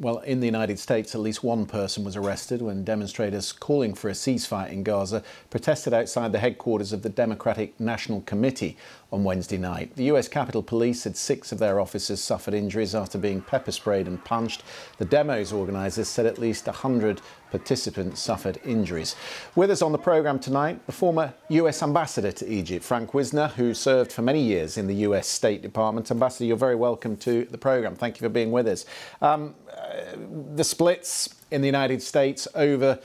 Well, in the United States, at least one person was arrested when demonstrators calling for a ceasefire in Gaza protested outside the headquarters of the Democratic National Committee on Wednesday night. The US Capitol Police said six of their officers suffered injuries after being pepper sprayed and punched. The demo's organisers said at least 100 participants suffered injuries. With us on the programme tonight, the former US Ambassador to Egypt, Frank Wisner, who served for many years in the US State Department. Ambassador, you're very welcome to the programme. Thank you for being with us. Um, the splits in the United States over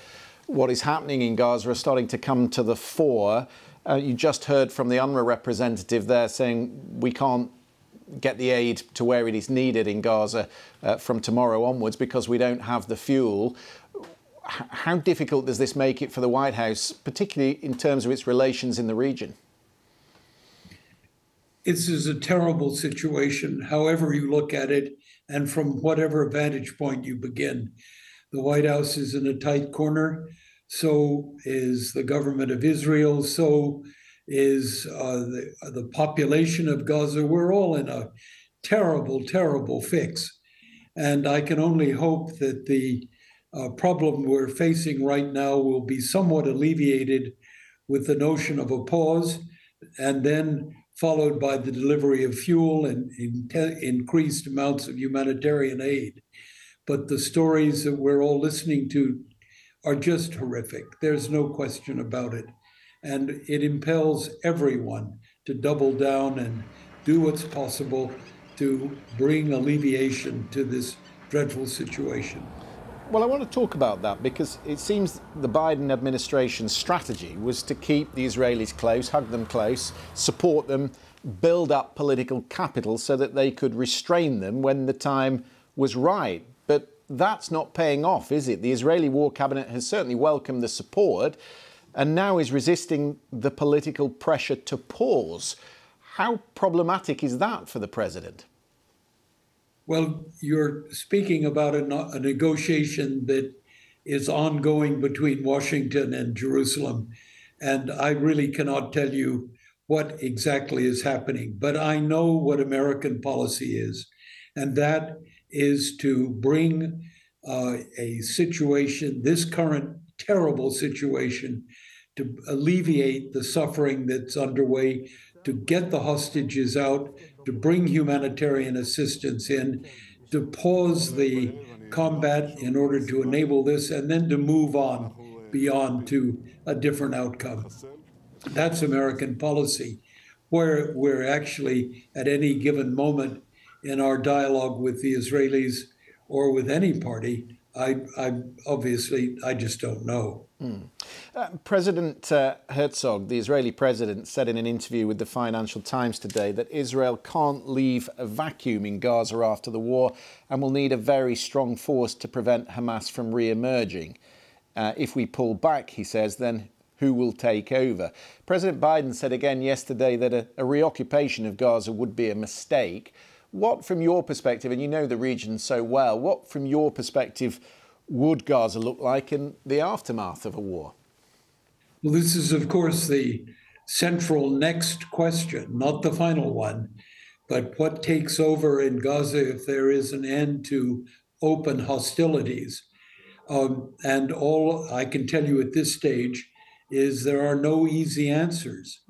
what is happening in Gaza are starting to come to the fore. Uh, you just heard from the UNRWA representative there saying we can't get the aid to where it is needed in Gaza uh, from tomorrow onwards because we don't have the fuel. H how difficult does this make it for the White House, particularly in terms of its relations in the region? This is a terrible situation, however you look at it and from whatever vantage point you begin. The White House is in a tight corner. So is the government of Israel. So is uh, the, the population of Gaza. We're all in a terrible, terrible fix. And I can only hope that the uh, problem we're facing right now will be somewhat alleviated with the notion of a pause and then followed by the delivery of fuel and in increased amounts of humanitarian aid. But the stories that we're all listening to are just horrific. There's no question about it. And it impels everyone to double down and do what's possible to bring alleviation to this dreadful situation. Well, I want to talk about that because it seems the Biden administration's strategy was to keep the Israelis close, hug them close, support them, build up political capital so that they could restrain them when the time was right. But that's not paying off, is it? The Israeli war cabinet has certainly welcomed the support and now is resisting the political pressure to pause. How problematic is that for the president? Well, you're speaking about a, a, negotiation that is ongoing between Washington and Jerusalem. And I really cannot tell you what exactly is happening, but I know what American policy is. And that is to bring uh, a situation, this current terrible situation, to alleviate the suffering that's underway, to get the hostages out, to bring humanitarian assistance in, to pause the combat in order to enable this, and then to move on beyond to a different outcome. That's American policy, where we're actually at any given moment in our dialogue with the Israelis or with any party, I, I obviously I just don't know. Mm. Uh, president uh, Herzog, the Israeli president, said in an interview with the Financial Times today that Israel can't leave a vacuum in Gaza after the war and will need a very strong force to prevent Hamas from re-emerging. Uh, if we pull back, he says, then who will take over? President Biden said again yesterday that a, a reoccupation of Gaza would be a mistake. What, from your perspective, and you know the region so well, what, from your perspective, would Gaza look like in the aftermath of a war? Well, this is, of course, the central next question, not the final one. But what takes over in Gaza if there is an end to open hostilities? Um, and all I can tell you at this stage is there are no easy answers.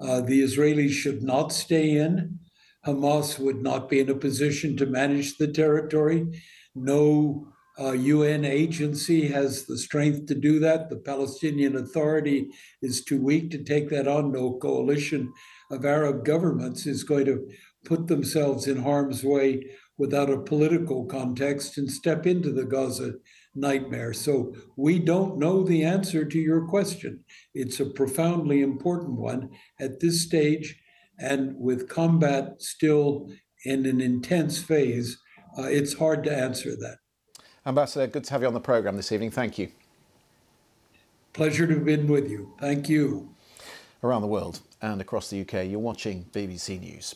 Uh, the Israelis should not stay in. Hamas would not be in a position to manage the territory. No uh, UN agency has the strength to do that. The Palestinian Authority is too weak to take that on. No coalition of Arab governments is going to put themselves in harm's way without a political context and step into the Gaza nightmare. So we don't know the answer to your question. It's a profoundly important one at this stage and with combat still in an intense phase, uh, it's hard to answer that. Ambassador, good to have you on the programme this evening. Thank you. Pleasure to have been with you. Thank you. Around the world and across the UK, you're watching BBC News.